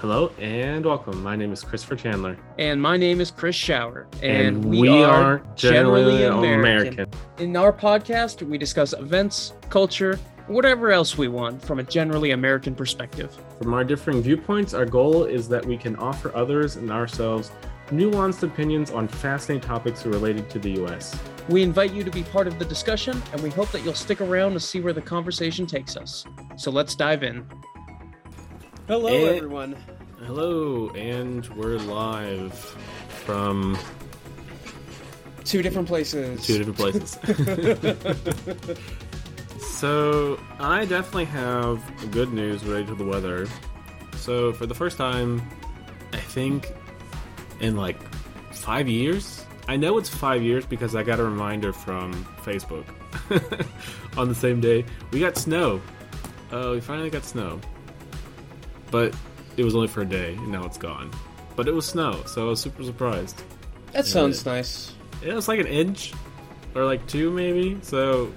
Hello and welcome. My name is Christopher Chandler. And my name is Kris Shower. And, we, are generally American. In our podcast, we discuss events, culture, whatever else we want from a generally American perspective. From our differing viewpoints, our goal is that we can offer others and ourselves nuanced opinions on fascinating topics related to the U.S. We invite you to be part of the discussion, and we hope that you'll stick around to see where the conversation takes us. So let's dive in. Hello, And- everyone. Hello, and we're live from Two different places. two different places. so, I definitely have good news related to the weather. So, for the first time, I think in like five years, I know it's five years because I got a reminder from Facebook on the same day. We got snow. Uh, we finally got snow. But it was only for a day, and now it's gone. But it was snow, so I was super surprised. That sounds nice. It was like an inch or like two maybe. So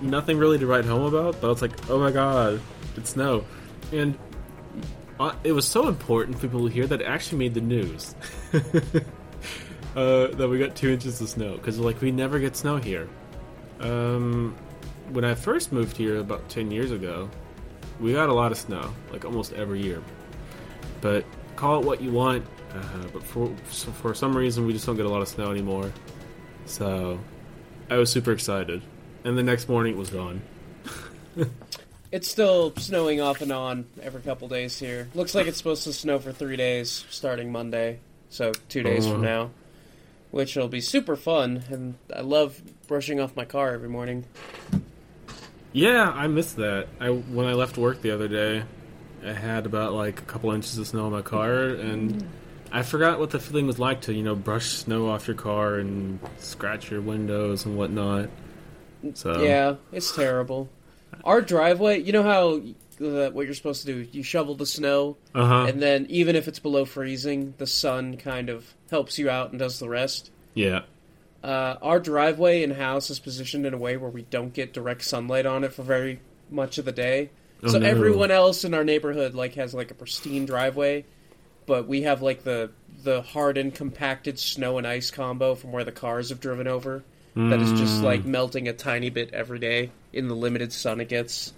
nothing really to write home about. But it's like, oh my god, it's snow, and uh, it was so important for people to hear that it actually made the news. uh, that we got two inches of snow because like we never get snow here. Um, when I first moved here about ten years ago, we got a lot of snow, like almost every year. But call it what you want. Uh, but for so for some reason, we just don't get a lot of snow anymore. So I was super excited, and the next morning it was gone. It's still snowing off and on every couple days here. Looks like it's supposed to snow for three days starting Monday, so two days Oh, from now, which will be super fun. And I love brushing off my car every morning. Yeah, I missed that. I when I left work the other day, I had about like a couple inches of snow in my car, and I forgot what the feeling was like to you know brush snow off your car and scratch your windows and whatnot. So Yeah, it's terrible. Our driveway, you know how uh, what you're supposed to do? You shovel the snow, uh huh, and then even if it's below freezing, the sun kind of helps you out and does the rest. yeah, Uh, our driveway and house is positioned in a way where we don't get direct sunlight on it for very much of the day. Oh, so no. everyone else in our neighborhood like has like a pristine driveway, but we have like the the hardened compacted snow and ice combo from where the cars have driven over. That is just Mm. like melting a tiny bit every day in the limited sun it gets.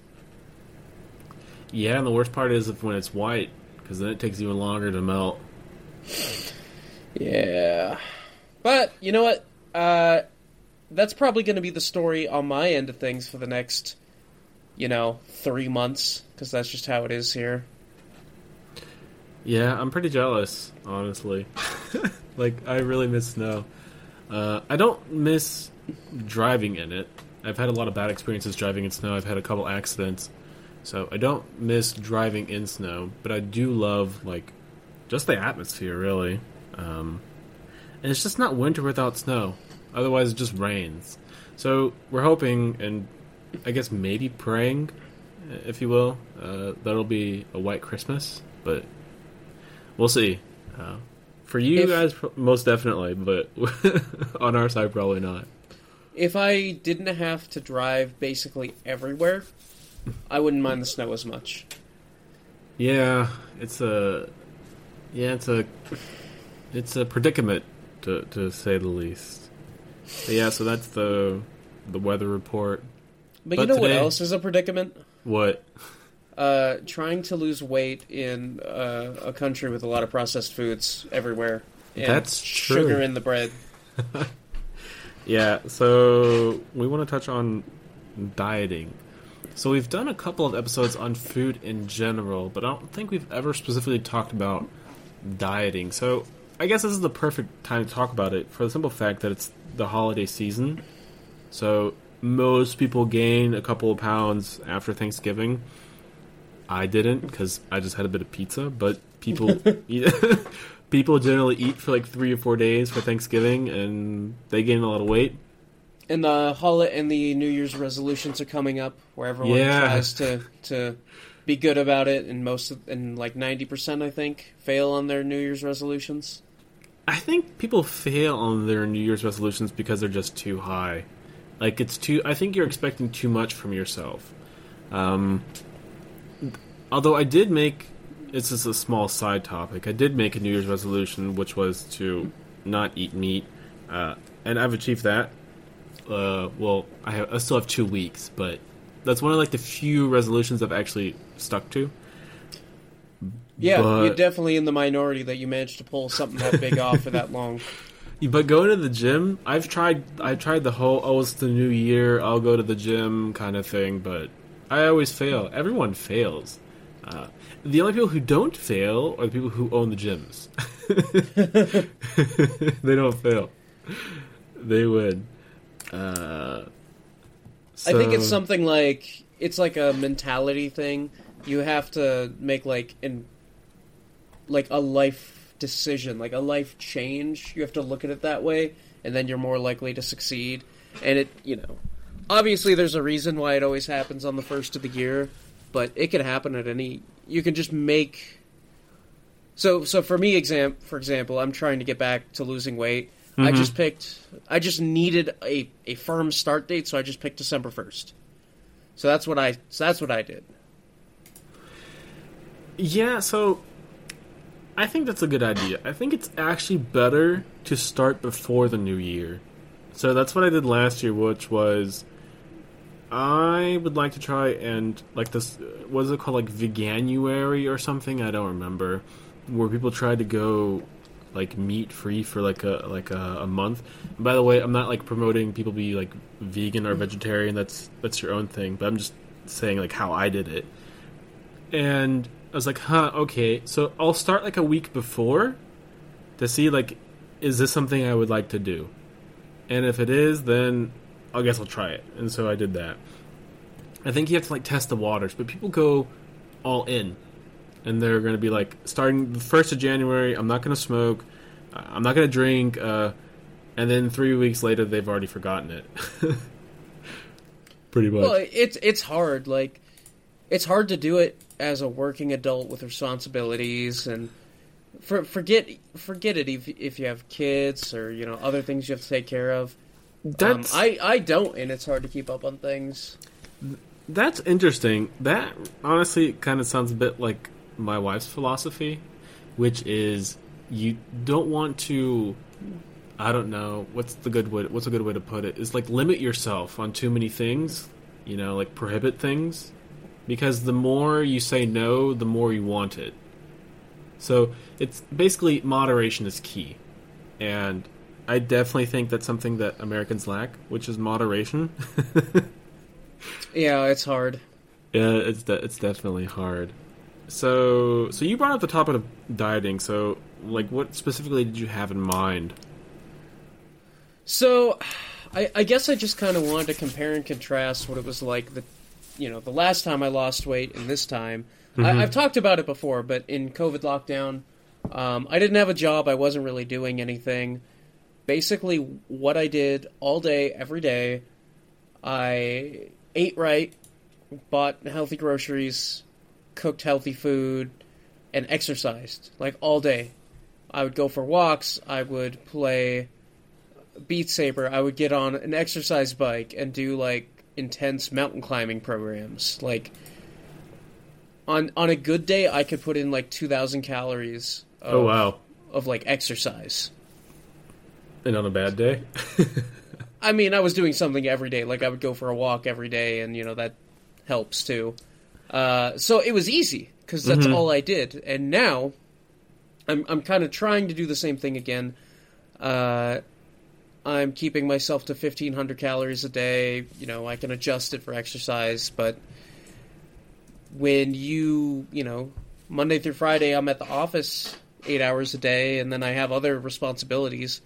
yeah. And the worst part is if when it's white, because then it takes even longer to melt. Yeah. But you know what? Uh, that's probably going to be the story on my end of things for the next, you know, three months because that's just how it is here. Yeah, I'm pretty jealous, honestly. like, I really miss snow. Uh, I don't miss driving in it. I've had a lot of bad experiences driving in snow. I've had a couple accidents. So I don't miss driving in snow, but I do love, like, just the atmosphere, really. Um, and it's just not winter without snow. Otherwise, it just rains. So we're hoping, and I guess maybe praying, if you will, uh, that'll be a white Christmas, but we'll see. Uh, for you If- guys, most definitely, but on our side, probably not. If I didn't have to drive basically everywhere, I wouldn't mind the snow as much. Yeah, it's a yeah, it's a it's a predicament to to say the least. But yeah, so that's the the weather report. But, But you know what else is a predicament? What? Uh, trying to lose weight in uh, a country with a lot of processed foods everywhere. That's true. sugar in the bread. Yeah, so we want to touch on dieting. So we've done a couple of episodes on food in general, but I don't think we've ever specifically talked about dieting. So I guess this is the perfect time to talk about it for the simple fact that it's the holiday season. So most people gain a couple of pounds after Thanksgiving. I didn't because I just had a bit of pizza, but people eat, people generally eat for like three or four days for Thanksgiving, and they gain a lot of weight. And the holiday and the New Year's resolutions are coming up, where everyone Yeah. tries to to be good about it, and most of, and like ninety percent, I think, fail on their New Year's resolutions. I think people fail on their New Year's resolutions because they're just too high. Like it's too. I think you're expecting too much from yourself. Um, although I did make it's just a small side topic. I did make a New Year's resolution, which was to not eat meat, uh, and I've achieved that. Uh, well, I, have, I still have two weeks, but that's one of like the few resolutions I've actually stuck to. Yeah, But- you're definitely in the minority that you managed to pull something that big off for that long. But going to the gym, I've tried. I tried the whole "oh, it's the new year, I'll go to the gym" kind of thing, but I always fail. Everyone fails. Uh, the only people who don't fail are the people who own the gyms. they don't fail. They win. Uh, I think it's something like it's like a mentality thing. You have to make like in like a life decision, like a life change. You have to look at it that way, and then you're more likely to succeed. And it, you know, obviously there's a reason why it always happens on the first of the year, but it can happen at any. You can just make. So, so for me, exam for example, I'm trying to get back to losing weight. I Mhm. just picked. I just needed a a firm start date, so I just picked December first. So that's what I. So that's what I did. Yeah, so I think that's a good idea. I think it's actually better to start before the new year. So that's what I did last year, which was I would like to try and like this what is it called like veganuary or something? I don't remember. Where people try to go like meat free for like a like a, a month. And by the way, I'm not like promoting people be like vegan or vegetarian. That's that's your own thing. But I'm just saying like how I did it. And I was like, huh, okay. So I'll start like a week before to see like is this something I would like to do? And if it is, then I guess I'll try it. And so I did that. I think you have to like test the waters, but people go all in. And they're going to be like starting the 1st of January, I'm not going to smoke, uh, I'm not going to drink, uh, and then 3 weeks later they've already forgotten it. Pretty much. Well, it's it's hard. Like, it's hard to do it as a working adult with responsibilities and for, forget forget it if if you have kids or you know other things you have to take care of. Um, I I don't, and it's hard to keep up on things. That's interesting. That honestly kind of sounds a bit like my wife's philosophy, which is you don't want to. I don't know what's the good way. What's a good way to put it? Is like limit yourself on too many things. You know, like prohibit things, because the more you say no, the more you want it. So it's basically moderation is key, and I definitely think that's something that Americans lack, which is moderation. Yeah, it's hard. Yeah, it's de- it's definitely hard. So, so you brought up the topic of dieting. So, like, what specifically did you have in mind? So, I, I guess I just kind of wanted to compare and contrast what it was like the, you know, the last time I lost weight and this time. I, I've talked about it before, but in COVID lockdown, um, I didn't have a job. I wasn't really doing anything. Basically, what I did all day, every day, I ate right, bought healthy groceries, cooked healthy food, and exercised like all day. I would go for walks. I would play Beat Saber, I would get on an exercise bike and do like intense mountain climbing programs. Like on on a good day, I could put in like two thousand calories. Of, Oh wow! Of like exercise. And on a bad day, I mean, I was doing something every day. Like I would go for a walk every day, and you know that helps too. Uh, so it was easy because that's all I did. And now, I'm I'm kind of trying to do the same thing again. Uh, I'm keeping myself to 1500 calories a day. You know, I can adjust it for exercise, but when you, you know, Monday through Friday, I'm at the office eight hours a day, and then I have other responsibilities.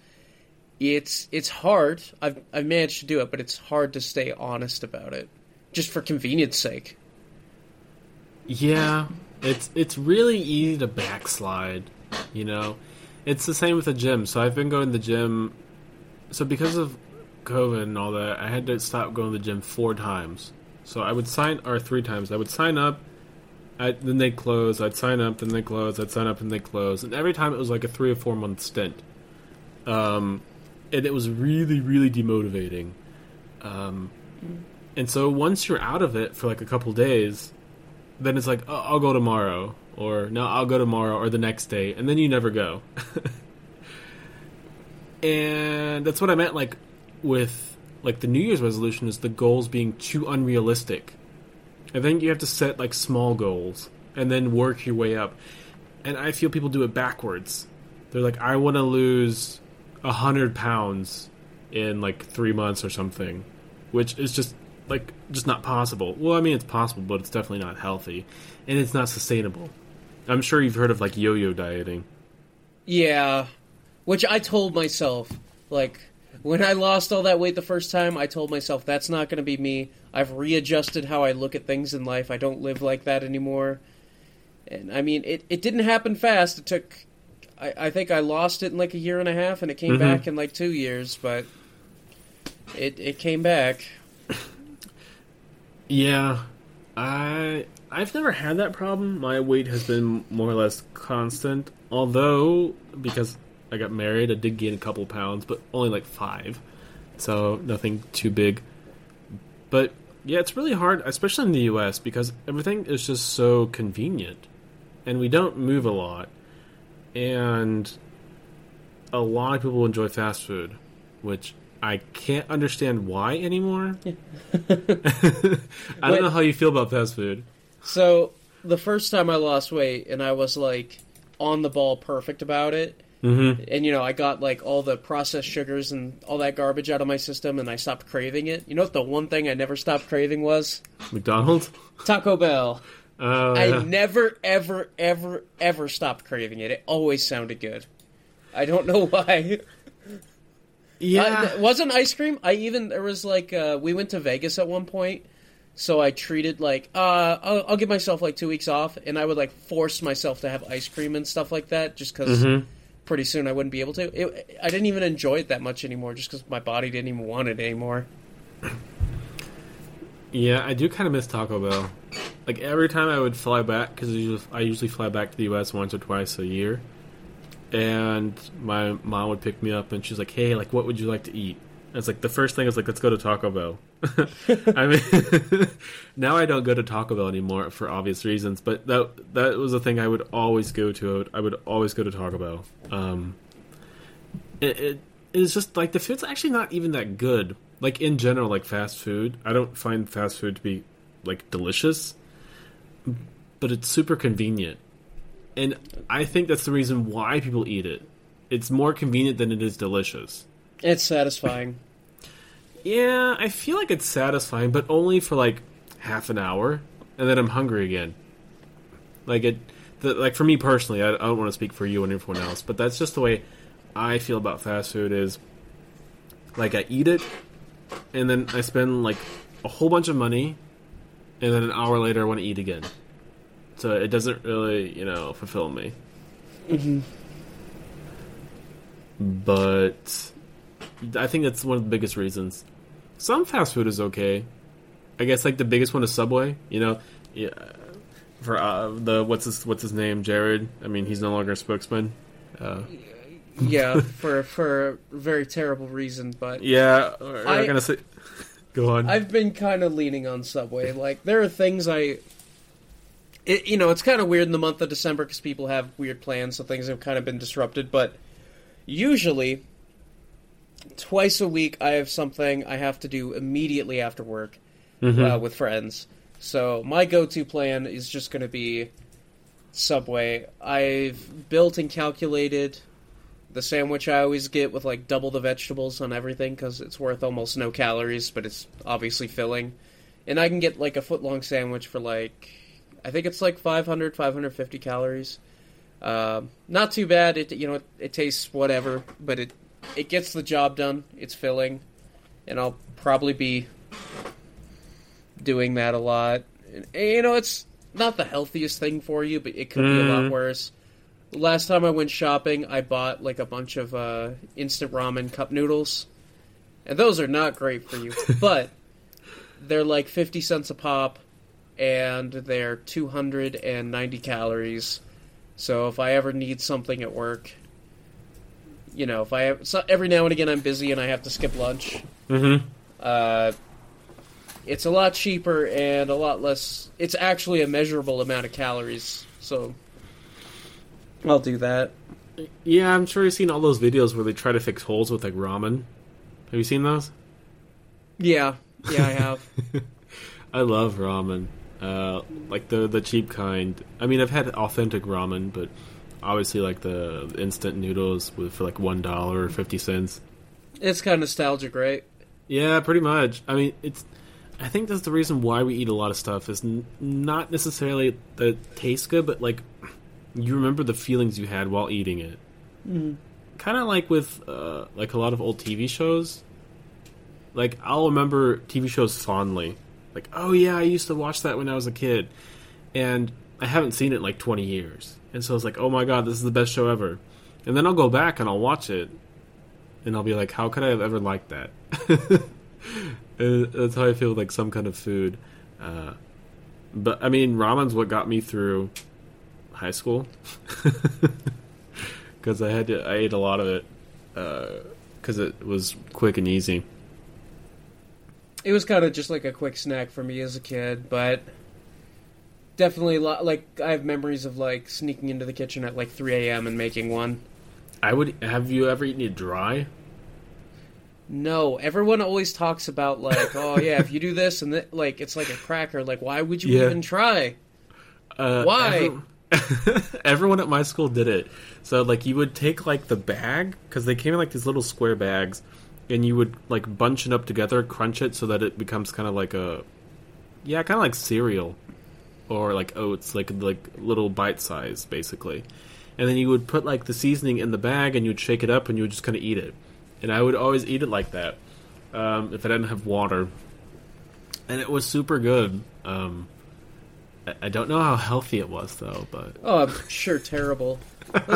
It's it's hard. I've I've managed to do it, but it's hard to stay honest about it, just for convenience sake. yeah, it's it's really easy to backslide. You know, it's the same with the gym. So I've been going to the gym. So because of COVID and all that, I had to stop going to the gym four times. So I would sign or three times. I would sign up. I, then they close. I'd sign up. Then they close. I'd sign up. and they close. And every time it was like a three or four month stint. Um, and it was really, really demotivating. Um, and so once you're out of it for like a couple days, then it's like, oh, I'll go tomorrow, or no, I'll go tomorrow or the next day, and then you never go. and that's what I meant, like with like the New Year's resolution is the goals being too unrealistic. I think you have to set like small goals and then work your way up. And I feel people do it backwards. They're like, I want to lose a hundred pounds in like three months or something, which is just like just not possible. Well, I mean, it's possible, but it's definitely not healthy, and it's not sustainable. I'm sure you've heard of like yo-yo dieting. Yeah, which I told myself like when I lost all that weight the first time, I told myself that's not going to be me. I've readjusted how I look at things in life. I don't live like that anymore. And I mean, it, it didn't happen fast. It took, I, I think I lost it in like a year and a half, and it came Mhm. back in like two years, but it, it came back. Yeah, I I've never had that problem. My weight has been more or less constant. Although because I got married, I did gain a couple pounds, but only like five, so nothing too big. But yeah, it's really hard, especially in the U.S. because everything is just so convenient, and we don't move a lot, and a lot of people enjoy fast food, which I can't understand why anymore. I don't know how you feel about fast food. So the first time I lost weight, and I was like on the ball, perfect about it. Mm-hmm. and you know I got like all the processed sugars and all that garbage out of my system, and I stopped craving it. You know what the one thing I never stopped craving was McDonald's. Taco Bell. Oh, I yeah. never, ever, ever, ever stopped craving it. It always sounded good. I don't know why. yeah. I, wasn't ice cream. I even there was like uh, we went to Vegas at one point, so I treated like uh, I'll, I'll give myself like two weeks off, and I would like force myself to have ice cream and stuff like that, just because Mhm. Pretty soon I wouldn't be able to. It, I didn't even enjoy it that much anymore, just because my body didn't even want it anymore. Yeah, I do kind of miss Taco Bell. Like every time I would fly back, because I usually fly back to the U.S. once or twice a year, and my mom would pick me up and she's like, "Hey, like, what would you like to eat?" And it's like the first thing is like, "Let's go to Taco Bell." I mean, now I don't go to Taco Bell anymore for obvious reasons, but that that was a thing I would always go to. I would, always go to Taco Bell. Um, it, it it's just like the food's actually not even that good. Like in general, like fast food, I don't find fast food to be like delicious, but it's super convenient, and I think that's the reason why people eat it. It's more convenient than it is delicious. It's satisfying. Yeah, I feel like it's satisfying, but only for like half an hour, and then I'm hungry again. Like it, the, like for me personally, I, I don't want to speak for you and everyone else, but that's just the way I feel about fast food. Is like I eat it, and then I spend like a whole bunch of money, and then an hour later I want to eat again. So it doesn't really, you know, fulfill me. Hmm. But I think that's one of the biggest reasons. Some fast food is okay. I guess like the biggest one is Subway. You know, yeah. For uh, the what's his what's his name, Jared. I mean, he's no longer a spokesman. Uh, Yeah, for for a very terrible reason, but yeah, we're I- gonna say. Go on. I've been kind of leaning on Subway. Like there are things I, it, you know, it's kind of weird in the month of December because people have weird plans, so things have kind of been disrupted. But usually, twice a week, I have something I have to do immediately after work Mhm. uh, with friends. So my go-to plan is just going to be Subway. I've built and calculated the sandwich I always get with like double the vegetables on everything because it's worth almost no calories, but it's obviously filling. And I can get like a foot long sandwich for like, I think it's like 500, 550 calories. Um, not too bad. It you know it, it tastes whatever, but it it gets the job done. It's filling, and I'll probably be doing that a lot. And, you know, it's not the healthiest thing for you, but it could be a lot Mhm. worse. Last time I went shopping, I bought like a bunch of uh, instant ramen cup noodles, and those are not great for you. but they're like fifty cents a pop, and they're two hundred and ninety calories. So if I ever need something at work, you know, if I have, so every now and again I'm busy and I have to skip lunch, mm-hmm. uh, it's a lot cheaper and a lot less. It's actually a measurable amount of calories. So I'll do that. Yeah, I'm sure you've seen all those videos where they try to fix holes with like ramen. Have you seen those? Yeah, yeah, I have. I love ramen, uh, like the the cheap kind. I mean, I've had authentic ramen, but obviously like the instant noodles with for like one dollar or fifty cents. it's kind of nostalgic, right? Yeah, pretty much. I mean, it's. I think that's the reason why we eat a lot of stuff is n- not necessarily that it tastes good, but like you remember the feelings you had while eating it. Mm. Kind of like with uh, like a lot of old TV shows. Like I'll remember TV shows fondly. Like, oh yeah, I used to watch that when I was a kid, and I haven't seen it in like twenty years, and so it's like, oh my god, this is the best show ever. And then I'll go back and I'll watch it, and I'll be like, how could I have ever liked that? That's how I feel like some kind of food. Uh, but I mean, ramen's what got me through high school because I had to. I ate a lot of it because it was quick and easy. It was kind of just like a quick snack for me as a kid, but definitely lo- like I have memories of like sneaking into the kitchen at like 3 a.m. and making one. I would. Have you ever eaten it dry? No, everyone always talks about like, oh yeah, if you do this and th- like it's like a cracker. Like, why would you Yeah. even try? Uh, Why? every- everyone at my school did it. So like you would take like the bag because they came in like these little square bags, and you would like bunch it up together, crunch it so that it becomes kind of like a, yeah, kind of like cereal, or like oats, like like little bite size basically. And then you would put like the seasoning in the bag, and you would shake it up, and you would just kind of eat it. And I would always eat it like that um, if I didn't have water, and it was super good. Um, I- I don't know how healthy it was though, but Oh, I'm sure terrible.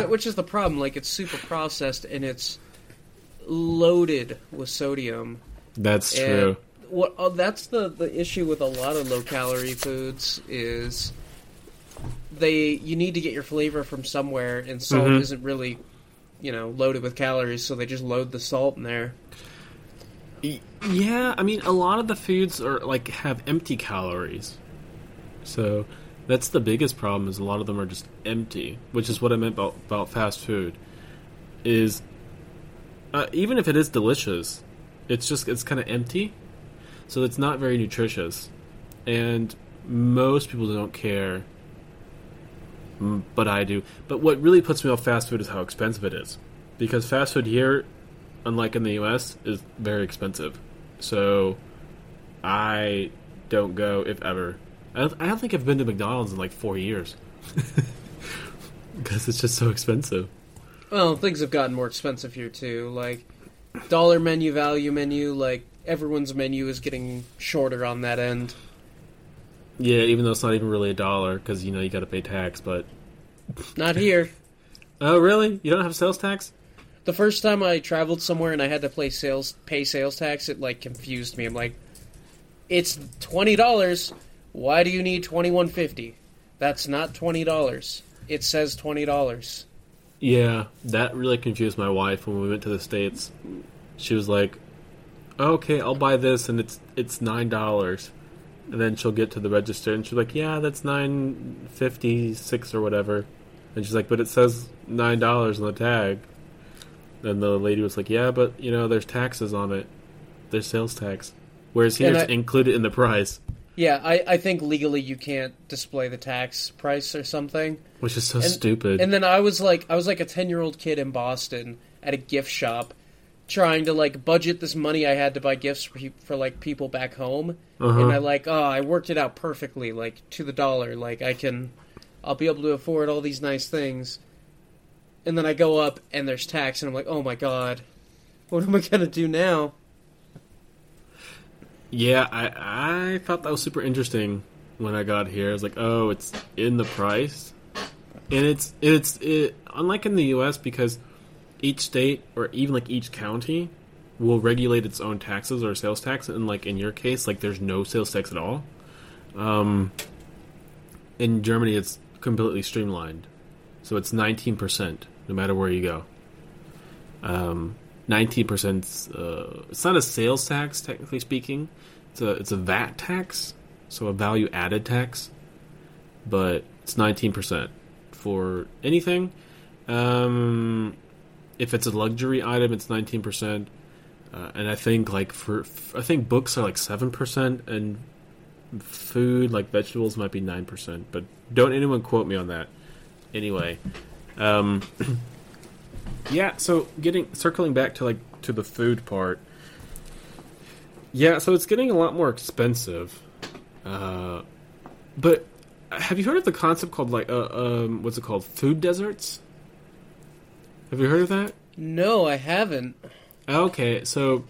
Which is the problem? Like, it's super processed and it's loaded with sodium. that's And true. What? Oh, that's the the issue with a lot of low calorie foods is they you need to get your flavor from somewhere, and salt Mhm. isn't really you know loaded with calories, so they just load the salt in there. Yeah, I mean, a lot of the foods are like have empty calories, so that's the biggest problem. Is a lot of them are just empty, which is what I meant about about fast food. Is uh, even if it is delicious, it's just it's kind of empty, so it's not very nutritious, and most people don't care. But I do. But what really puts me off fast food is how expensive it is, because fast food here unlike in the US, is very expensive. So I don't go if ever. I don't think I've been to McDonald's in like four years because it's just so expensive. Well, things have gotten more expensive here too. Like dollar menu, value menu, like everyone's menu is getting shorter on that end. Yeah, even though it's not even really a dollar because you know you got to pay tax. But Not here. oh, really? You don't have sales tax? The first time I traveled somewhere and I had to play sales pay sales tax, it like confused me. I'm like, it's twenty dollars. Why do you need twenty one fifty? That's not twenty dollars. It says twenty dollars. Yeah, that really confused my wife when we went to the states. She was like, "Okay, I'll buy this, and it's it's nine dollars." And then she'll get to the register, and she's like, "Yeah, that's nine fifty six or whatever." And she's like, "But it says nine dollars on the tag." And the lady was like, "Yeah, but you know, there's taxes on it. There's sales tax, whereas here And it's included in the price, Yeah, I, I think legally you can't display the tax price or something. which is so And- stupid." And then I was like, I was like a ten year old kid in Boston at a gift shop, trying to like budget this money I had to buy gifts for, for like people back home, Uh-huh. and I like, oh, I worked it out perfectly, like to the dollar. Like I can, I'll be able to afford all these nice things. And then I go up and there's tax, and I'm like, oh my god, what am I gonna do now? Yeah, I I thought that was super interesting when I got here. I was like, oh, it's in the price, and it's it's it, unlike in the U.S. because each state or even like each county will regulate its own taxes or sales tax, and like in your case, like there's no sales tax at all. Um, in Germany, it's completely streamlined, so it's nineteen percent no matter where you go. Um, nineteen percent. Uh, it's not a sales tax, technically speaking. It's a it's a VAT tax, so a value added tax, but it's nineteen percent for anything. Um, if it's a luxury item, it's nineteen percent, uh, and I think like for I think books are like seven percent, and food like vegetables might be nine percent. But don't anyone quote me on that. Anyway, um, yeah. So getting circling back to like to the food part. Yeah, so it's getting a lot more expensive. Uh, but have you heard of the concept called like uh, um, what's it called? Food deserts. Have you heard of that? No, I haven't. Okay, so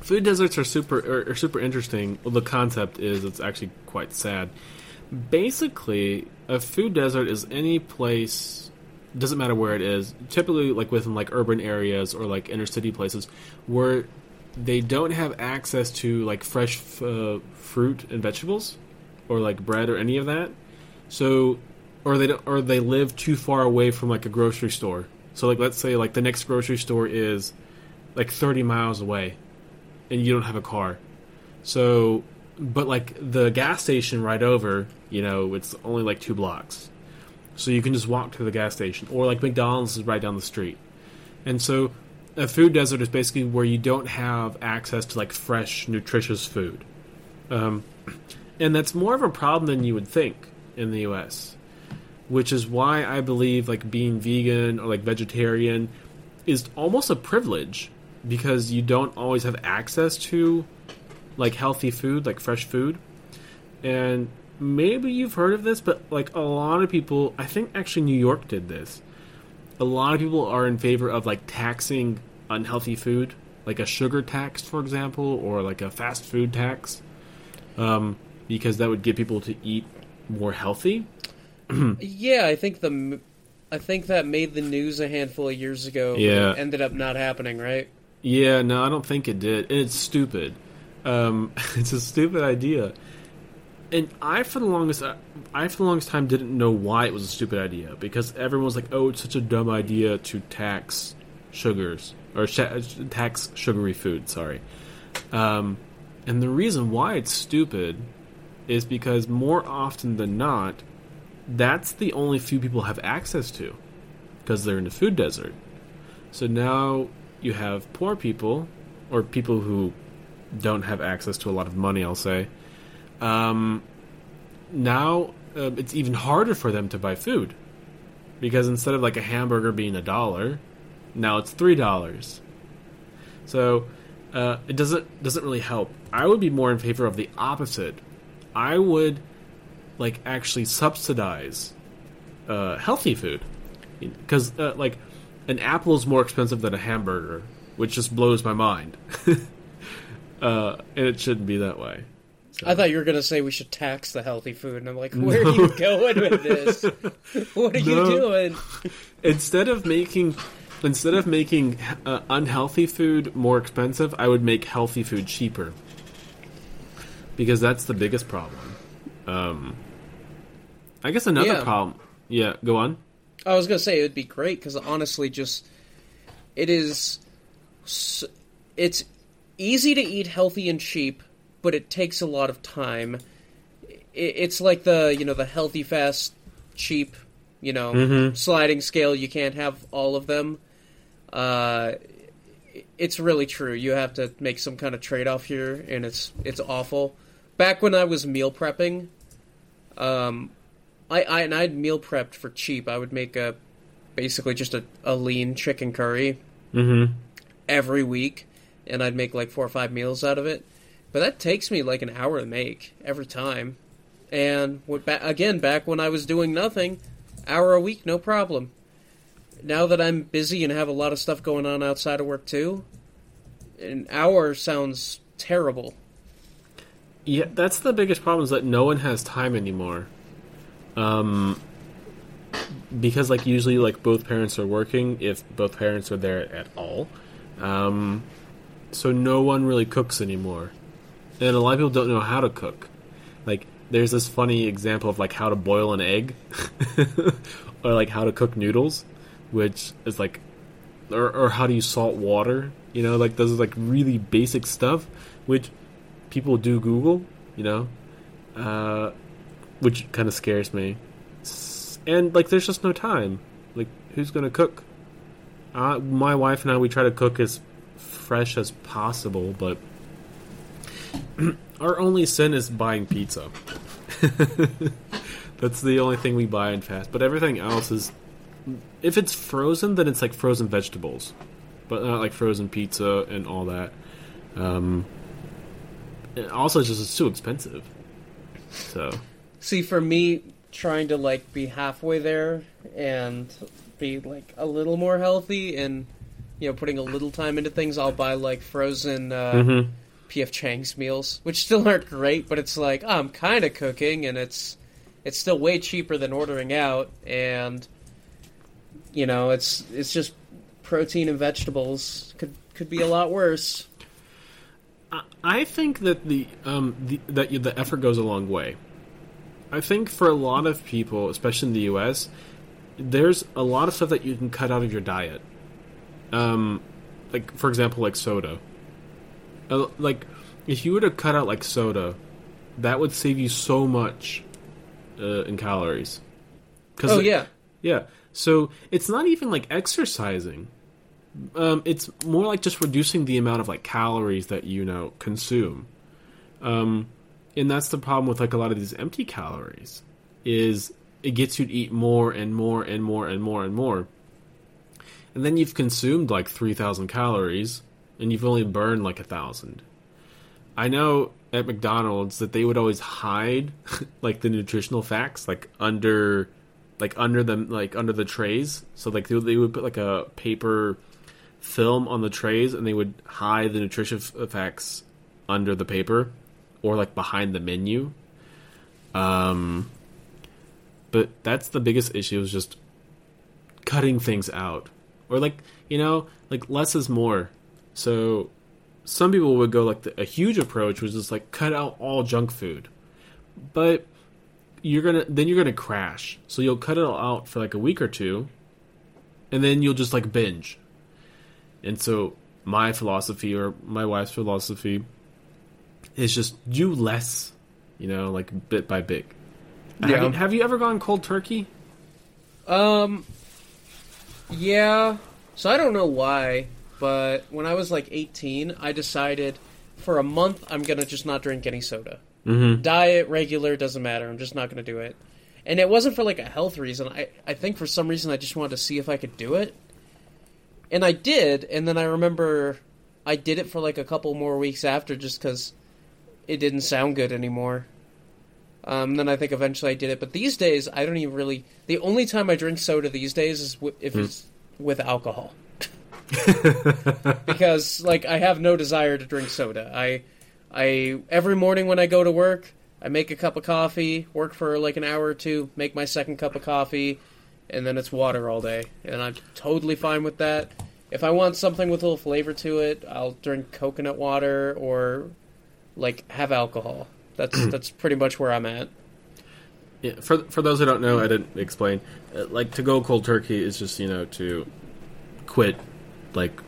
food deserts are super are, are super interesting. Well, the concept is it's actually quite sad. Basically, a food desert is any place doesn't matter where it is. Typically, like within like urban areas or like inner city places, where they don't have access to like fresh uh, fruit and vegetables, or like bread or any of that. So, or they don't, or they live too far away from like a grocery store. So, like let's say like the next grocery store is like thirty miles away, and you don't have a car. So, but like the gas station right over, you know, it's only like two blocks. So you can just walk to the gas station, or like McDonald's is right down the street. And so a food desert is basically where you don't have access to like fresh, nutritious food. Um, and that's more of a problem than you would think in the US, which is why I believe like being vegan or like vegetarian is almost a privilege because you don't always have access to like healthy food, like fresh food. And maybe you've heard of this, but like a lot of people, I think actually New York did this. A lot of people are in favor of like taxing unhealthy food, like a sugar tax, for example, or like a fast food tax, um, because that would get people to eat more healthy. yeah, I think the I think that made the news a handful of years ago. Yeah. it ended up not happening, right? Yeah, no, I don't think it did. And it's stupid. Um, it's a stupid idea. And I, for the longest, I for the longest time didn't know why it was a stupid idea because everyone was like, "Oh, it's such a dumb idea to tax sugars or sh- tax sugary food." Sorry. Um, and the reason why it's stupid is because more often than not, that's the only few people have access to because they're in the food desert. So now you have poor people or people who don't have access to a lot of money, I'll say. Um, now uh, it's even harder for them to buy food because instead of like a hamburger being a dollar, now it's three dollars. So uh, it doesn't doesn't really help. I would be more in favor of the opposite. I would like actually subsidize uh, healthy food because uh, like an apple is more expensive than a hamburger, which just blows my mind. uh, and it shouldn't be that way. I thought you were gonna say we should tax the healthy food, and I'm like, where are you going with this? what are you doing? Instead of making instead of making uh, unhealthy food more expensive, I would make healthy food cheaper. Because that's the biggest problem. Um, I guess another Yeah. problem. Yeah, go on. I was gonna say it would be great because honestly, just it is. It's easy to eat healthy and cheap, but it takes a lot of time. It's like the you know the healthy, fast, cheap, you know Mhm. sliding scale. You can't have all of them. Uh, it's really true. You have to make some kind of trade off here, and it's it's awful. Back when I was meal prepping, um, I, I and I'd meal prepped for cheap. I would make a basically just a, a lean chicken curry Mm-hmm. every week, and I'd make like four or five meals out of it. But that takes me like an hour to make every time. And what ba- again, back when I was doing nothing, hour a week, no problem. Now that I'm busy and have a lot of stuff going on outside of work too, an hour sounds terrible. Yeah, that's the biggest problem is that no one has time anymore. Um, because like usually like both parents are working if both parents are there at all. Um, so no one really cooks anymore, and a lot of people don't know how to cook. Like there's this funny example of like how to boil an egg, or like how to cook noodles, which is like, or or how do you salt water? You know, like those are like really basic stuff, which people do Google, you know, uh, which kind of scares me. And like, there's just no time. like who's gonna cook? Uh, my wife and I we try to cook as fresh as possible, but our only sin is buying pizza. That's the only thing we buy in fast. But everything else is, if it's frozen, then it's like frozen vegetables, but not like frozen pizza and all that. Um, also, it's just it's too expensive. So See, for me, trying to like be halfway there and be like a little more healthy and you know putting a little time into things, I'll buy like frozen uh, Mhm. PF Chang's meals, which still aren't great, but it's like oh, I'm kind of cooking, and it's it's still way cheaper than ordering out, and you know it's it's just protein and vegetables could could be a lot worse. I- I think that the um the, that the effort goes a long way. I think for a lot of people, especially in the U.S., there's a lot of stuff that you can cut out of your diet. Um, like for example, like soda. Uh, like if you were to cut out like soda, that would save you so much uh, in calories. 'Cause Oh it- yeah, yeah. So it's not even like exercising. Um, it's more like just reducing the amount of like calories that you know consume. Um, and that's the problem with like a lot of these empty calories is it gets you to eat more and more and more and more and more. And then you've consumed like 3000 calories and you've only burned like a 1000. I know at McDonald's that they would always hide like the nutritional facts like under like under them like under the trays. So like they, would put like a paper film on the trays and they would hide the nutrition f- facts under the paper or like behind the menu. Um but that's the biggest issue is just cutting things out. Or like, you know, like less is more. So some people would go like the, a huge approach which is like cut out all junk food. But you're gonna then you're gonna crash. So you'll cut it all out for like a week or two, and then you'll just like binge. And so my philosophy or my wife's philosophy is just do less, you know, like bit by bit. Have, Yeah. you, have you ever gone cold turkey? Um, yeah. So I don't know why, but when I was like 18, I decided for a month I'm gonna just not drink any soda. Mm-hmm. Diet, regular, doesn't matter. I'm just not gonna do it. And it wasn't for like a health reason. I I think for some reason I just wanted to see if I could do it. And I did, and then I remember I did it for like a couple more weeks after just because it didn't sound good anymore. Um, then I think eventually I did it, but these days I don't even really. The only time I drink soda these days is w- if it's with alcohol, because like I have no desire to drink soda. I, I every morning when I go to work, I make a cup of coffee, work for like an hour or two, make my second cup of coffee, and then it's water all day, and I'm totally fine with that. If I want something with a little flavor to it, I'll drink coconut water or like have alcohol. That's that's pretty much where I'm at. Yeah, for for those who don't know, I didn't explain. Uh, like to go cold turkey is just you know to quit, like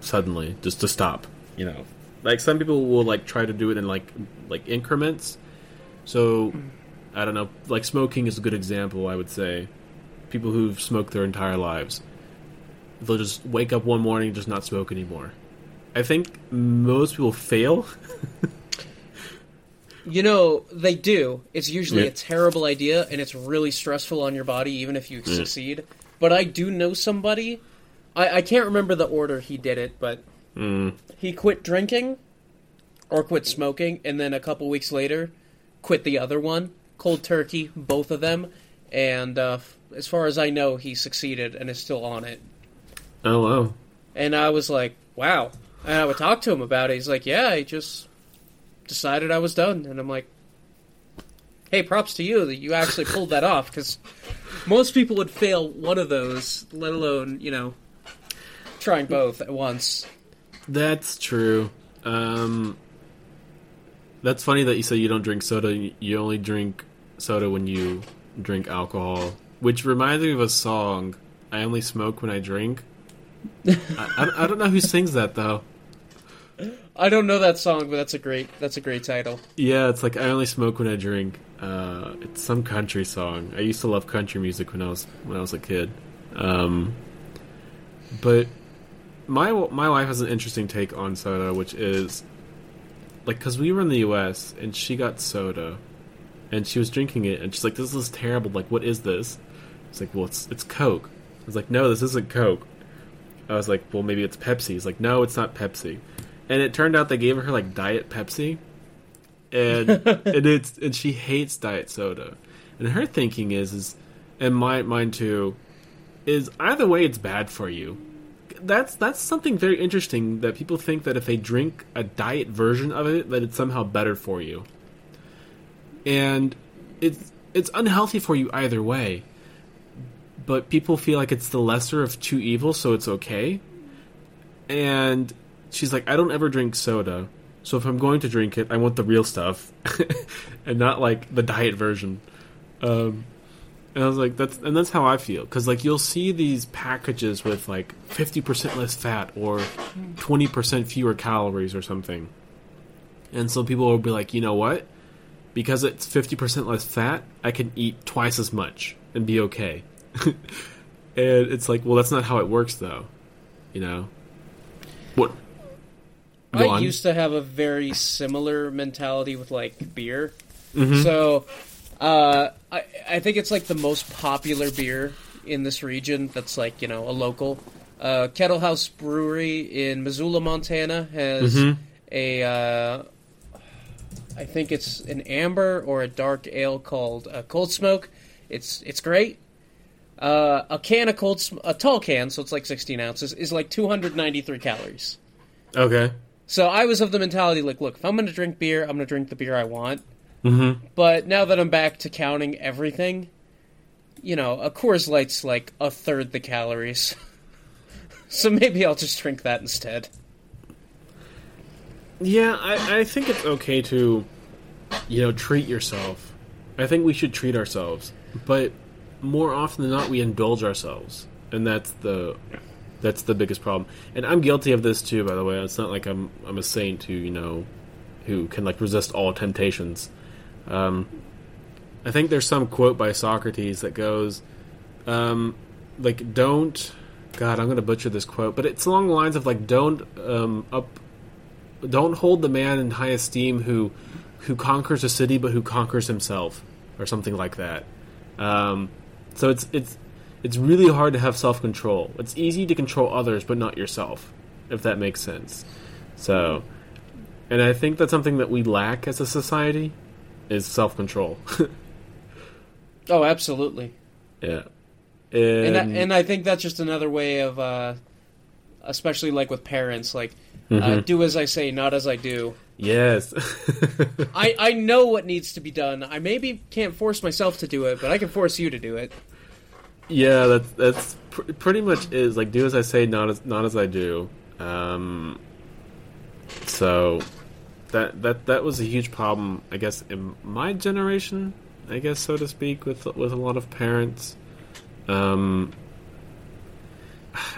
suddenly, just to stop. You know, like some people will like try to do it in like like increments. So I don't know. Like smoking is a good example. I would say people who've smoked their entire lives, they'll just wake up one morning and just not smoke anymore. I think most people fail. You know, they do. It's usually Yeah. a terrible idea and it's really stressful on your body even if you succeed. But I do know somebody I, I can't remember the order he did it, but Mm. he quit drinking or quit smoking and then a couple weeks later quit the other one. Cold turkey, both of them. And uh, as far as I know, he succeeded and is still on it. Oh wow. And I was like, wow. And I would talk to him about it. He's like, yeah, I just decided I was done. And I'm like, hey, props to you that you actually pulled that off because most people would fail one of those, let alone, you know, trying both at once. That's true. Um, that's funny that you say you don't drink soda. You- only drink soda when you drink alcohol, which reminds me of a song. I only smoke when I drink. I, I don't know who sings that though. I don't know that song, but that's a great that's a great title. Yeah, it's like I only smoke when I drink. Uh, it's some country song. I used to love country music when I was when I was a kid. Um, but my my wife has an interesting take on soda, which is like because we were in the U.S. and she got soda, and she was drinking it, and she's like, "This is terrible. Like, what is this?" It's like, "Well, it's it's Coke." I was like, "No, this isn't Coke." I was like, "Well, maybe it's Pepsi." He's like, "No, it's not Pepsi." And it turned out they gave her like Diet Pepsi, and and it's and she hates diet soda, and her thinking is is, and my mine too, is either way it's bad for you. That's that's something very interesting that people think that if they drink a diet version of it that it's somehow better for you. And it's it's unhealthy for you either way. But people feel like it's the lesser of two evils so it's okay. And she's like i don't ever drink soda so if i'm going to drink it i want the real stuff and not like the diet version um, and I was like, that's and that's how I feel because like you'll see these packages with like fifty percent less fat or twenty percent fewer calories or something, and so people will be like, you know what? Because it's fifty percent less fat, I can eat twice as much and be okay. and it's like, well, that's not how it works, though. You know, what? I on. used to have a very similar mentality with like beer. Mm-hmm. So uh, I I think it's like the most popular beer in this region. That's like you know a local. Uh, Kettle House Brewery in Missoula, Montana, has mm-hmm. a. Uh, I think it's an amber or a dark ale called uh, Cold Smoke. It's it's great. Uh, a can of cold, a tall can, so it's like 16 ounces, is like 293 calories. Okay. So I was of the mentality like, look, if I'm going to drink beer, I'm going to drink the beer I want. Mm-hmm. But now that I'm back to counting everything, you know, a Coors Light's like a third the calories. so maybe I'll just drink that instead. Yeah, I, I think it's okay to, you know, treat yourself. I think we should treat ourselves, but more often than not, we indulge ourselves, and that's the that's the biggest problem. And I'm guilty of this too, by the way. It's not like I'm I'm a saint who you know who can like resist all temptations. Um, I think there's some quote by Socrates that goes, um, like, don't. God, I'm going to butcher this quote, but it's along the lines of like, don't um, up, don't hold the man in high esteem who who conquers a city, but who conquers himself, or something like that. Um, so it's it's it's really hard to have self control. It's easy to control others, but not yourself, if that makes sense. So, and I think that's something that we lack as a society is self control. oh, absolutely. Yeah, and and I, and I, think that's just another way of, uh, especially like with parents, like uh, mm-hmm. uh, do as I say, not as I do. Yes. I I know what needs to be done. I maybe can't force myself to do it, but I can force you to do it. Yeah, that's that's pr- pretty much is like do as I say, not as not as I do. Um, so that that that was a huge problem, I guess, in my generation, I guess so to speak, with with a lot of parents. Um,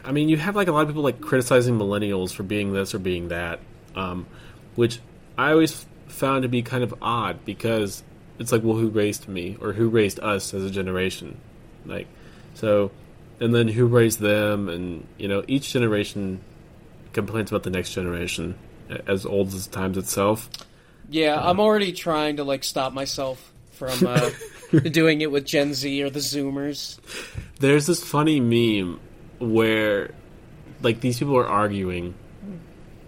I mean, you have like a lot of people like criticizing millennials for being this or being that, um, which I always found to be kind of odd because it's like, well, who raised me or who raised us as a generation, like, so, and then who raised them, and you know, each generation complains about the next generation as old as times itself. Yeah, uh, I'm already trying to like stop myself from uh, doing it with Gen Z or the Zoomers. There's this funny meme where like these people are arguing.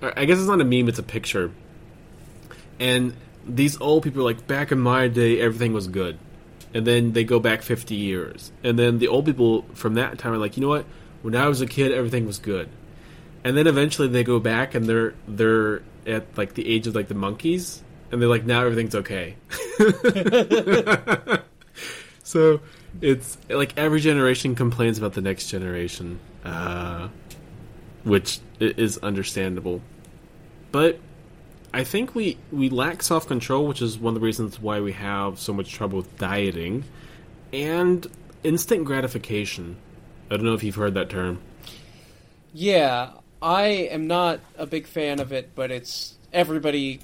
I guess it's not a meme; it's a picture. And these old people are like, back in my day, everything was good. And then they go back 50 years. And then the old people from that time are like, you know what? When I was a kid, everything was good and then eventually they go back and they're they're at like the age of like the monkeys and they're like now everything's okay so it's like every generation complains about the next generation uh, which is understandable but i think we we lack self-control which is one of the reasons why we have so much trouble with dieting and instant gratification i don't know if you've heard that term yeah, I am not a big fan of it, but it's everybody,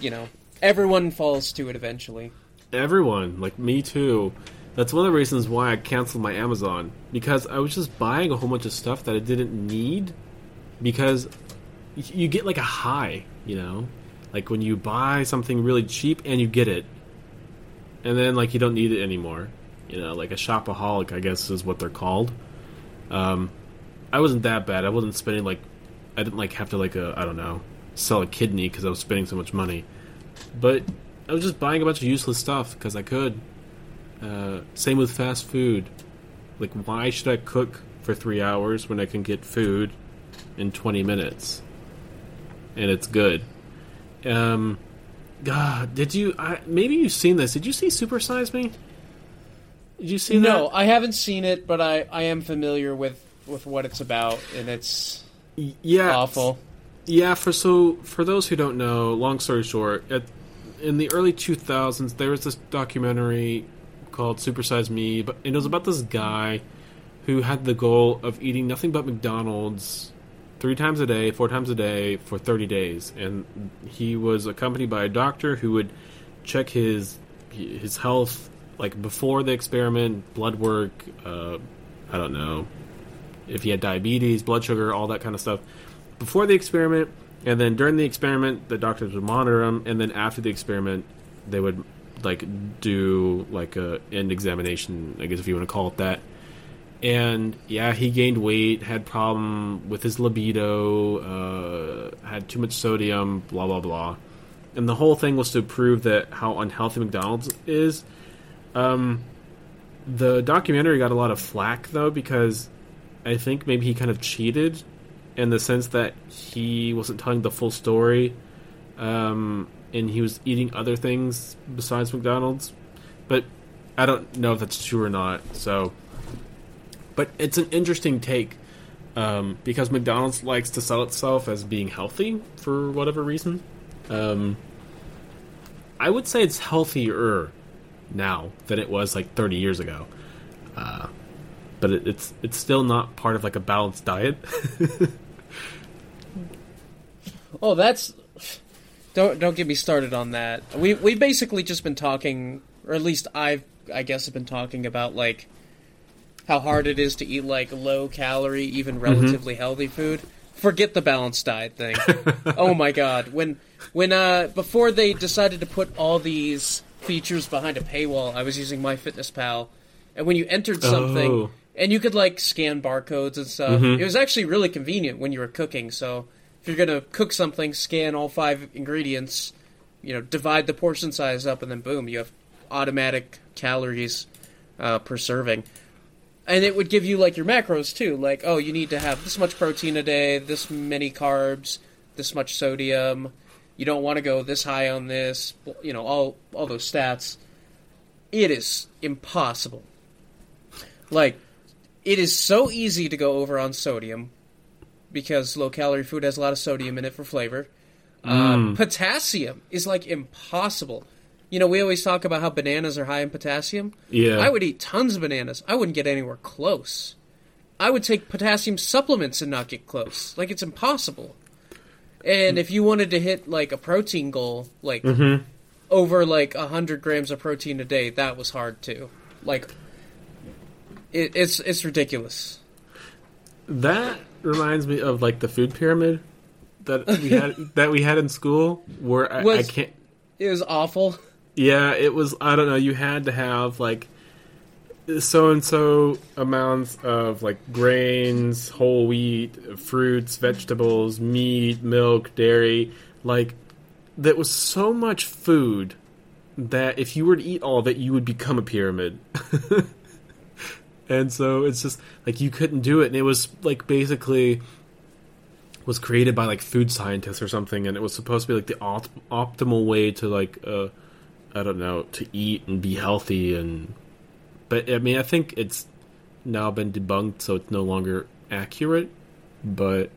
you know, everyone falls to it eventually. Everyone, like me too. That's one of the reasons why I canceled my Amazon because I was just buying a whole bunch of stuff that I didn't need because you get like a high, you know, like when you buy something really cheap and you get it, and then like you don't need it anymore. You know, like a shopaholic, I guess is what they're called. Um, I wasn't that bad. I wasn't spending like I didn't like have to like I don't know sell a kidney because I was spending so much money, but I was just buying a bunch of useless stuff because I could. Uh, same with fast food. Like, why should I cook for three hours when I can get food in 20 minutes? And it's good. Um, God, did you. I, maybe you've seen this. Did you see Super Size Me? Did you see No, that? I haven't seen it, but I, I am familiar with, with what it's about, and it's Yeah. awful. Yeah, for so for those who don't know, long story short, at, in the early 2000s, there was this documentary called Super Size Me, but and it was about this guy who had the goal of eating nothing but McDonald's three times a day, four times a day for 30 days, and he was accompanied by a doctor who would check his his health like before the experiment, blood work, uh, I don't know if he had diabetes, blood sugar, all that kind of stuff before the experiment, and then during the experiment, the doctors would monitor him, and then after the experiment, they would like do like a end examination, I guess if you want to call it that. And yeah, he gained weight, had problem with his libido, uh, had too much sodium, blah blah blah. And the whole thing was to prove that how unhealthy McDonald's is. Um, the documentary got a lot of flack though because I think maybe he kind of cheated in the sense that he wasn't telling the full story, um, and he was eating other things besides McDonald's. But I don't know if that's true or not. So, but it's an interesting take um, because McDonald's likes to sell itself as being healthy for whatever reason. Um, I would say it's healthier now than it was like 30 years ago. Uh, but it, it's it's still not part of like a balanced diet. Oh, that's don't don't get me started on that. We we've basically just been talking, or at least I've I guess have been talking about like how hard it is to eat like low calorie, even relatively healthy food. Forget the balanced diet thing. oh my god, when when uh before they decided to put all these features behind a paywall, I was using MyFitnessPal, and when you entered something. Oh. And you could like scan barcodes and stuff. It was actually really convenient when you were cooking. So if you're gonna cook something, scan all five ingredients, you know, divide the portion size up, and then boom, you have automatic calories uh, per serving. And it would give you like your macros too, like oh, you need to have this much protein a day, this many carbs, this much sodium. You don't want to go this high on this, you know, all all those stats. It is impossible. Like, it is so easy to go over on sodium because low calorie food has a lot of sodium in it for flavor. Uh, potassium is like impossible. You know, we always talk about how bananas are high in potassium. Yeah. I would eat tons of bananas. I wouldn't get anywhere close. I would take potassium supplements and not get close. Like it's impossible. And if you wanted to hit like a protein goal, like mm-hmm. over like hundred grams of protein a day, that was hard too. Like it, it's it's ridiculous. That reminds me of like the food pyramid that we had that we had in school, where I, I can't. It was awful. Yeah, it was. I don't know. You had to have like so and so amounts of like grains, whole wheat, fruits, vegetables, meat, milk, dairy. Like that was so much food that if you were to eat all of it, you would become a pyramid. and so it's just like you couldn't do it, and it was like basically was created by like food scientists or something, and it was supposed to be like the opt- optimal way to like uh, I don't know to eat and be healthy and. But I mean, I think it's now been debunked, so it's no longer accurate. But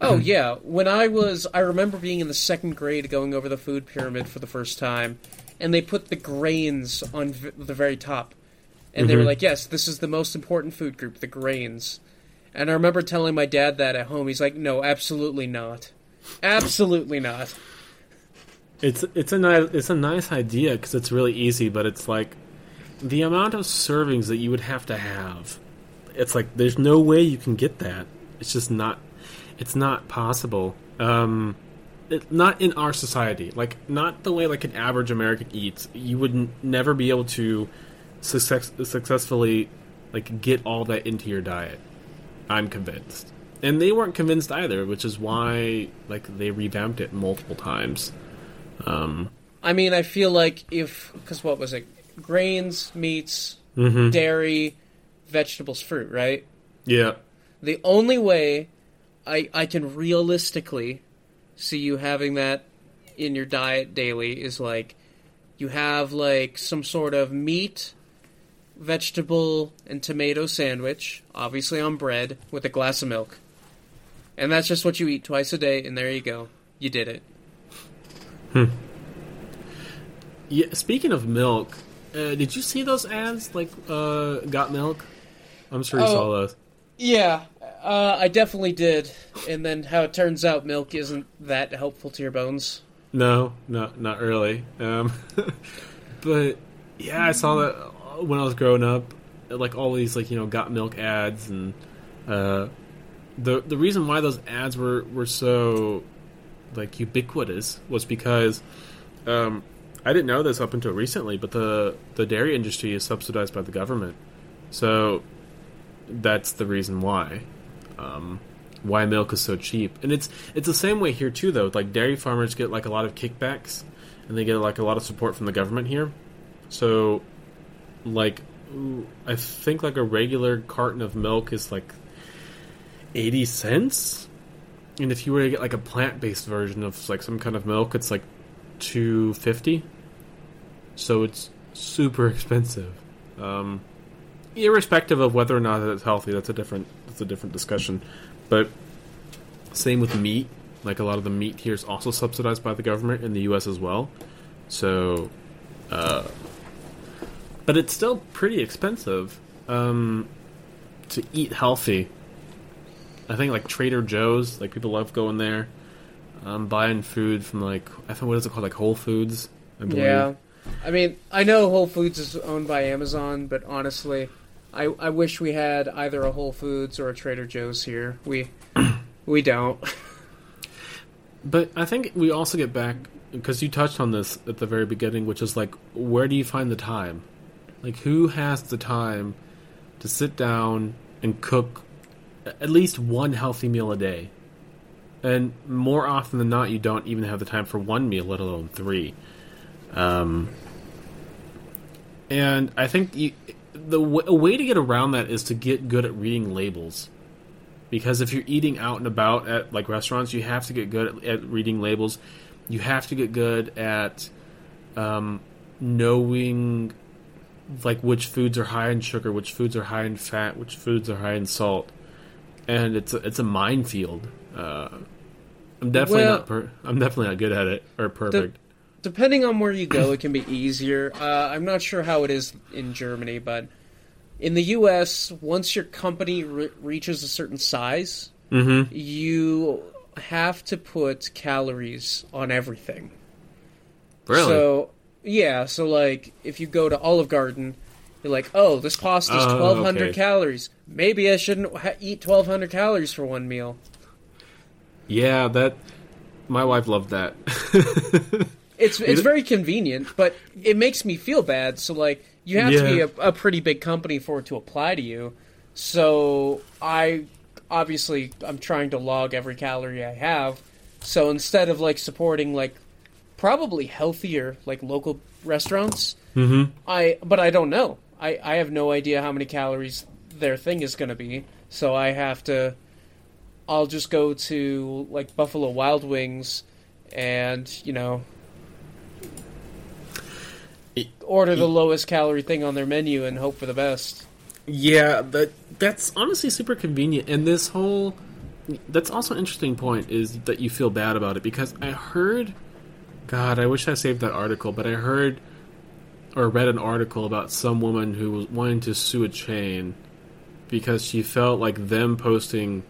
Oh yeah, when I was, I remember being in the second grade going over the food pyramid for the first time, and they put the grains on v- the very top, and they were mm-hmm. like, "Yes, this is the most important food group, the grains." And I remember telling my dad that at home. He's like, "No, absolutely not, absolutely not." It's it's a nice it's a nice idea because it's really easy, but it's like the amount of servings that you would have to have. It's like there's no way you can get that. It's just not. It's not possible. Um, it, not in our society. Like not the way like an average American eats. You would n- never be able to success- successfully like get all that into your diet. I'm convinced. And they weren't convinced either, which is why like they revamped it multiple times. Um, I mean, I feel like if because what was it? Grains, meats, mhm. dairy, vegetables, fruit. Right. Yeah. The only way I I can realistically see you having that in your diet daily is like you have like some sort of meat, vegetable, and tomato sandwich, obviously on bread with a glass of milk. And that's just what you eat twice a day, and there you go. You did it. Yeah. Speaking of milk, uh, did you see those ads? Like, uh, got milk? I'm sure you Oh. saw those. Yeah, uh, I definitely did. And then how it turns out milk isn't that helpful to your bones. No, not not really. Um, but yeah, I saw that when I was growing up, like all these like you know got milk ads, and uh, the the reason why those ads were were so like ubiquitous was because um, I didn't know this up until recently, but the the dairy industry is subsidized by the government, so that's the reason why. Um, why milk is so cheap. And it's it's the same way here too though. Like dairy farmers get like a lot of kickbacks and they get like a lot of support from the government here. So like I think like a regular carton of milk is like 80 cents. And if you were to get like a plant-based version of like some kind of milk, it's like 250. So it's super expensive. Um irrespective of whether or not it's healthy, that's a different that's a different discussion. But same with meat. Like a lot of the meat here is also subsidized by the government in the U.S. as well. So, uh, but it's still pretty expensive um, to eat healthy. I think like Trader Joe's, like people love going there, um, buying food from like I think what is it called, like Whole Foods. I believe. Yeah. I mean, I know Whole Foods is owned by Amazon, but honestly, I, I wish we had either a Whole Foods or a Trader Joe's here. We we don't. But I think we also get back because you touched on this at the very beginning, which is like, where do you find the time? Like, who has the time to sit down and cook at least one healthy meal a day? And more often than not, you don't even have the time for one meal, let alone three. Um, and I think you, the w- a way to get around that is to get good at reading labels because if you're eating out and about at like restaurants, you have to get good at, at reading labels. You have to get good at um, knowing like which foods are high in sugar, which foods are high in fat, which foods are high in salt, and it's a, it's a minefield. Uh, I'm definitely Well- not per- I'm definitely not good at it or perfect. Depending on where you go, it can be easier. Uh, I'm not sure how it is in Germany, but in the U.S., once your company re- reaches a certain size, mm-hmm. you have to put calories on everything. Really? So yeah, so like if you go to Olive Garden, you're like, oh, this pasta is Oh, 1,200 okay. calories. Maybe I shouldn't ha- eat 1,200 calories for one meal. yeah, that my wife loved that. It's it's very convenient, but it makes me feel bad. So like you have to be a, a pretty big company for it to apply to you. So I obviously I'm trying to log every calorie I have. So instead of like supporting like probably healthier like local restaurants, mm-hmm. I but I don't know. I I have no idea how many calories their thing is going to be. So I have to I'll just go to like Buffalo Wild Wings and, you know, order the lowest calorie thing on their menu and hope for the best. Yeah, that that's honestly super convenient. And this whole that's also an interesting point is that you feel bad about it because I heard God, I wish I saved that article, but I heard or read an article about some woman who was wanting to sue a chain because she felt like them posting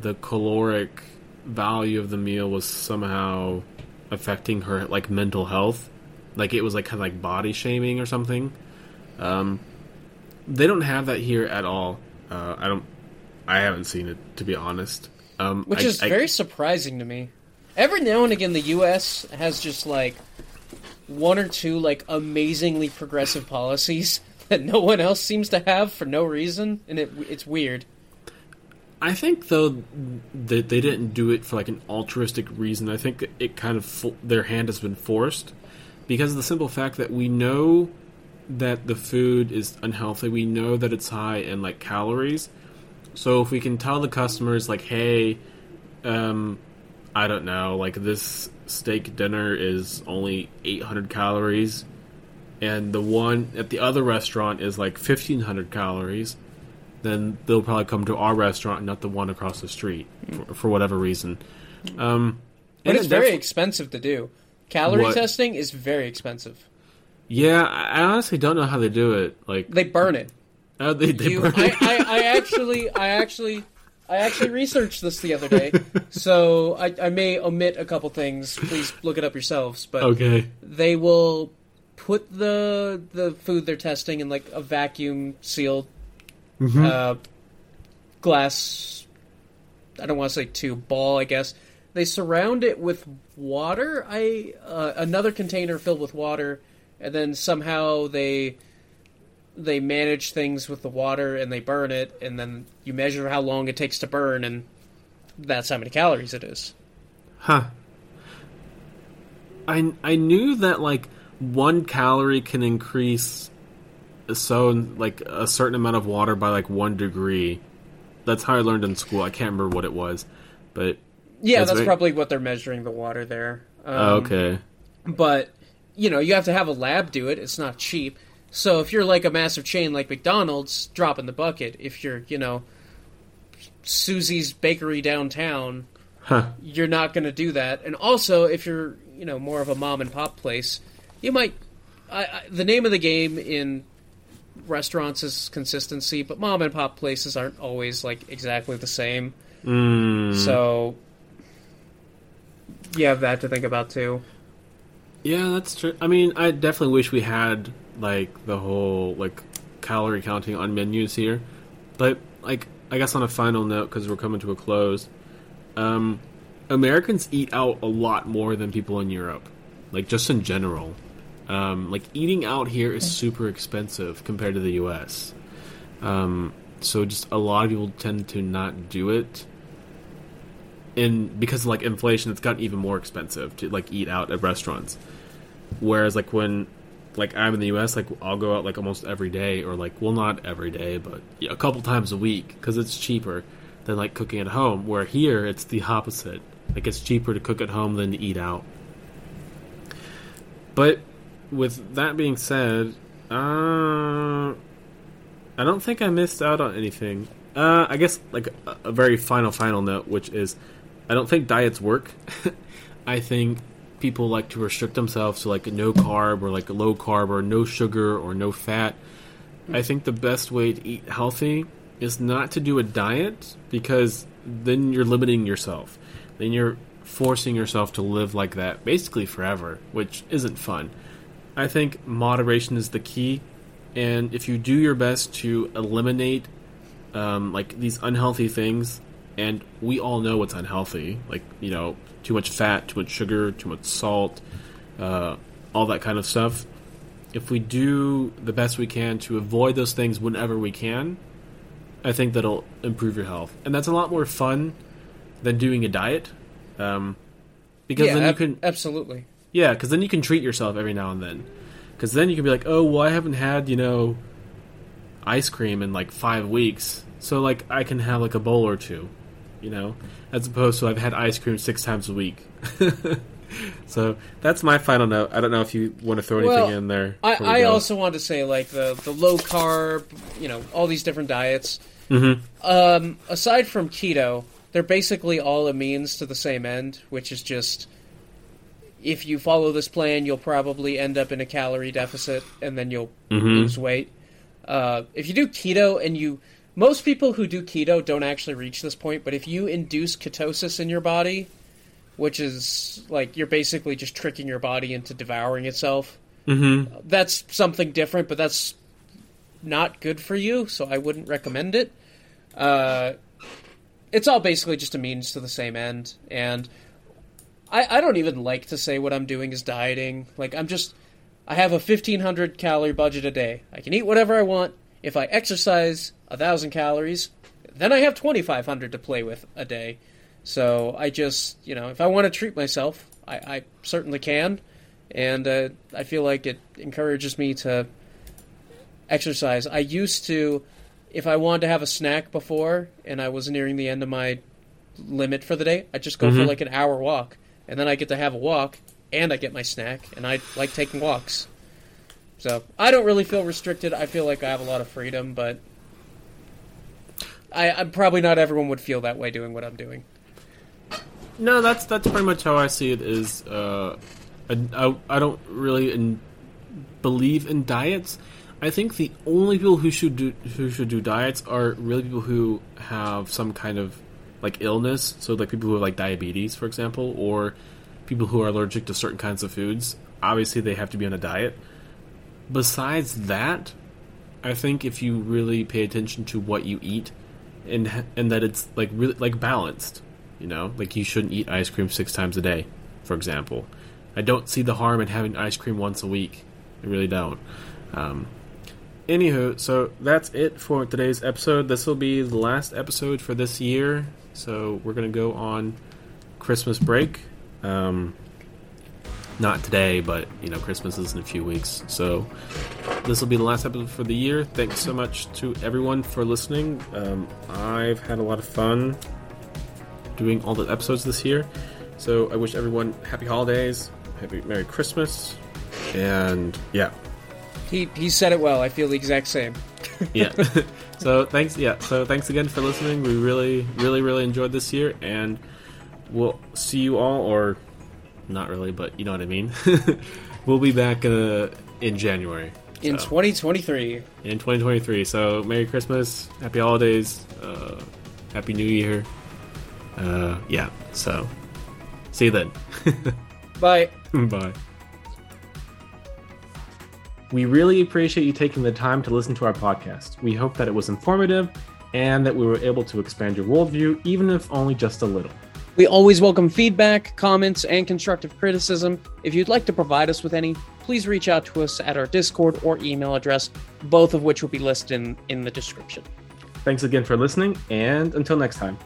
the caloric value of the meal was somehow affecting her like mental health. Like it was like kind of like body shaming or something. Um, they don't have that here at all. Uh, I don't. I haven't seen it to be honest. Um, Which I- is I- very surprising to me. Every now and again, the U.S. has just like one or two like amazingly progressive policies that no one else seems to have for no reason, and it it's weird. I think though that they didn't do it for like an altruistic reason. I think it kind of their hand has been forced because of the simple fact that we know that the food is unhealthy. We know that it's high in like calories. So if we can tell the customers like, hey, um, I don't know, like this steak dinner is only 800 calories, and the one at the other restaurant is like 1500 calories then they'll probably come to our restaurant, not the one across the street, for, for whatever reason. Um, But it's it very expensive to do. Calorie What? testing is very expensive. yeah. I honestly don't know how they do it. Like They burn it. how they, they You, burn I, it. I, I actually, I actually, I actually researched this the other day, so I, I may omit a couple things. Please look it up yourselves. But okay. they will put the the food they're testing in like a vacuum sealed Mm-hmm. uh, glass. I don't want to say tube ball. I guess they surround it with water. I uh, another container filled with water, and then somehow they they manage things with the water and they burn it, and then you measure how long it takes to burn, and that's how many calories it is. Huh. I I knew that like one calorie can increase so like a certain amount of water by like one degree. That's how I learned in school. I can't remember what it was, but Yeah, That's that's, very- probably what they're measuring the water there. Um, oh, okay. but you know you have to have a lab do it it's not cheap so if you're like a massive chain like mcdonald's drop in the bucket if you're you know susie's bakery downtown Huh. you're not going to do that and also if you're you know more of a mom and pop place you might I, I, the name of the game in restaurants is consistency but mom and pop places aren't always like exactly the same Mm. so you have that to think about too Yeah, that's true. I mean, I definitely wish we had like the whole like calorie counting on menus here, but like I guess on a final note because we're coming to a close, um, Americans eat out a lot more than people in Europe, like just in general. Um, like eating out here is super expensive compared to the U.S. Um, so just a lot of people tend to not do it. And because of like inflation, it's gotten even more expensive to like eat out at restaurants. Whereas like when like I'm in the U.S., like I'll go out like almost every day, or like well not every day, but a couple times a week because it's cheaper than like cooking at home. Where here it's the opposite. Like it's cheaper to cook at home than to eat out. But with that being said, uh, I don't think I missed out on anything. Uh, I guess like a, a very final final note, which is, I don't think diets work. I think people like to restrict themselves to like no carb or like low carb or no sugar or no fat. I think the best way to eat healthy is not to do a diet because then you're limiting yourself. Then you're forcing yourself to live like that basically forever, which isn't fun. I think moderation is the key, and if you do your best to eliminate um, like these unhealthy things, and we all know what's unhealthy, like you know, too much fat, too much sugar, too much salt, uh, all that kind of stuff. If we do the best we can to avoid those things whenever we can, I think that'll improve your health, and that's a lot more fun than doing a diet, um, because yeah, then you ab- can absolutely. yeah, because then you can treat yourself every now and then. Because then you can be like, oh, well, I haven't had, you know, ice cream in like five weeks. So, like, I can have like a bowl or two, you know? As opposed to I've had ice cream six times a week. so, that's my final note. I don't know if you want to throw anything Well, in there. I, I also want to say like the the low carb, you know, all these different diets. Mhm. Um, aside from keto, they're basically all a means to the same end, which is just if you follow this plan, you'll probably end up in a calorie deficit, and then you'll Mhm. lose weight. Uh, if you do keto and you, most people who do keto don't actually reach this point, but if you induce ketosis in your body, which is like you're basically just tricking your body into devouring itself Mhm. that's something different, but that's not good for you, so I wouldn't recommend it. Uh, it's all basically just a means to the same end, and I, I don't even like to say what I'm doing is dieting. Like I'm just I have a 1500 calorie budget a day. I can eat whatever I want. If I exercise a thousand calories, then I have 2500 to play with a day. So I just you know if I want to treat myself, I, I certainly can, and uh, I feel like it encourages me to exercise. I used to if I wanted to have a snack before and I was nearing the end of my limit for the day, I'd just go mm-hmm. for like an hour walk. And then I get to have a walk and I get my snack and I like taking walks. So I don't really feel restricted. I feel like I have a lot of freedom, but I, I'm probably not everyone would feel that way doing what I'm doing. No, that's that's pretty much how I see it. Is uh, I, I, don't really in, believe in diets I think the only people who should do who should do diets are really people who have some kind of like illness. So like people who have like diabetes, for example, or people who are allergic to certain kinds of foods. Obviously, they have to be on a diet. Besides that, I think if you really pay attention to what you eat, and and that it's like really like balanced, you know, like you shouldn't eat ice cream six times a day, for example. I don't see the harm in having ice cream once a week. I really don't. Um, Anywho, so that's it for today's episode. This will be the last episode for this year. So we're gonna go on Christmas break. Um, not today, but you know, Christmas is in a few weeks. So this will be the last episode for the year. Thanks so much to everyone for listening. Um, I've had a lot of fun doing all the episodes this year. So I wish everyone happy holidays, happy Merry Christmas, and yeah, he he said it well. I feel the exact same. yeah. so thanks. Yeah. So thanks again for listening. We really, really, really enjoyed this year, and we'll see you all, or not really, but you know what I mean. we'll be back uh, in January. In 2023. In 2023. So Merry Christmas, Happy Holidays, uh, Happy New Year. Uh, yeah. So see you then. Bye. Bye. We really appreciate you taking the time to listen to our podcast. We hope that it was informative and that we were able to expand your worldview, even if only just a little. We always welcome feedback, comments, and constructive criticism. If you'd like to provide us with any, please reach out to us at our Discord or email address, both of which will be listed in, in the description. Thanks again for listening, and until next time.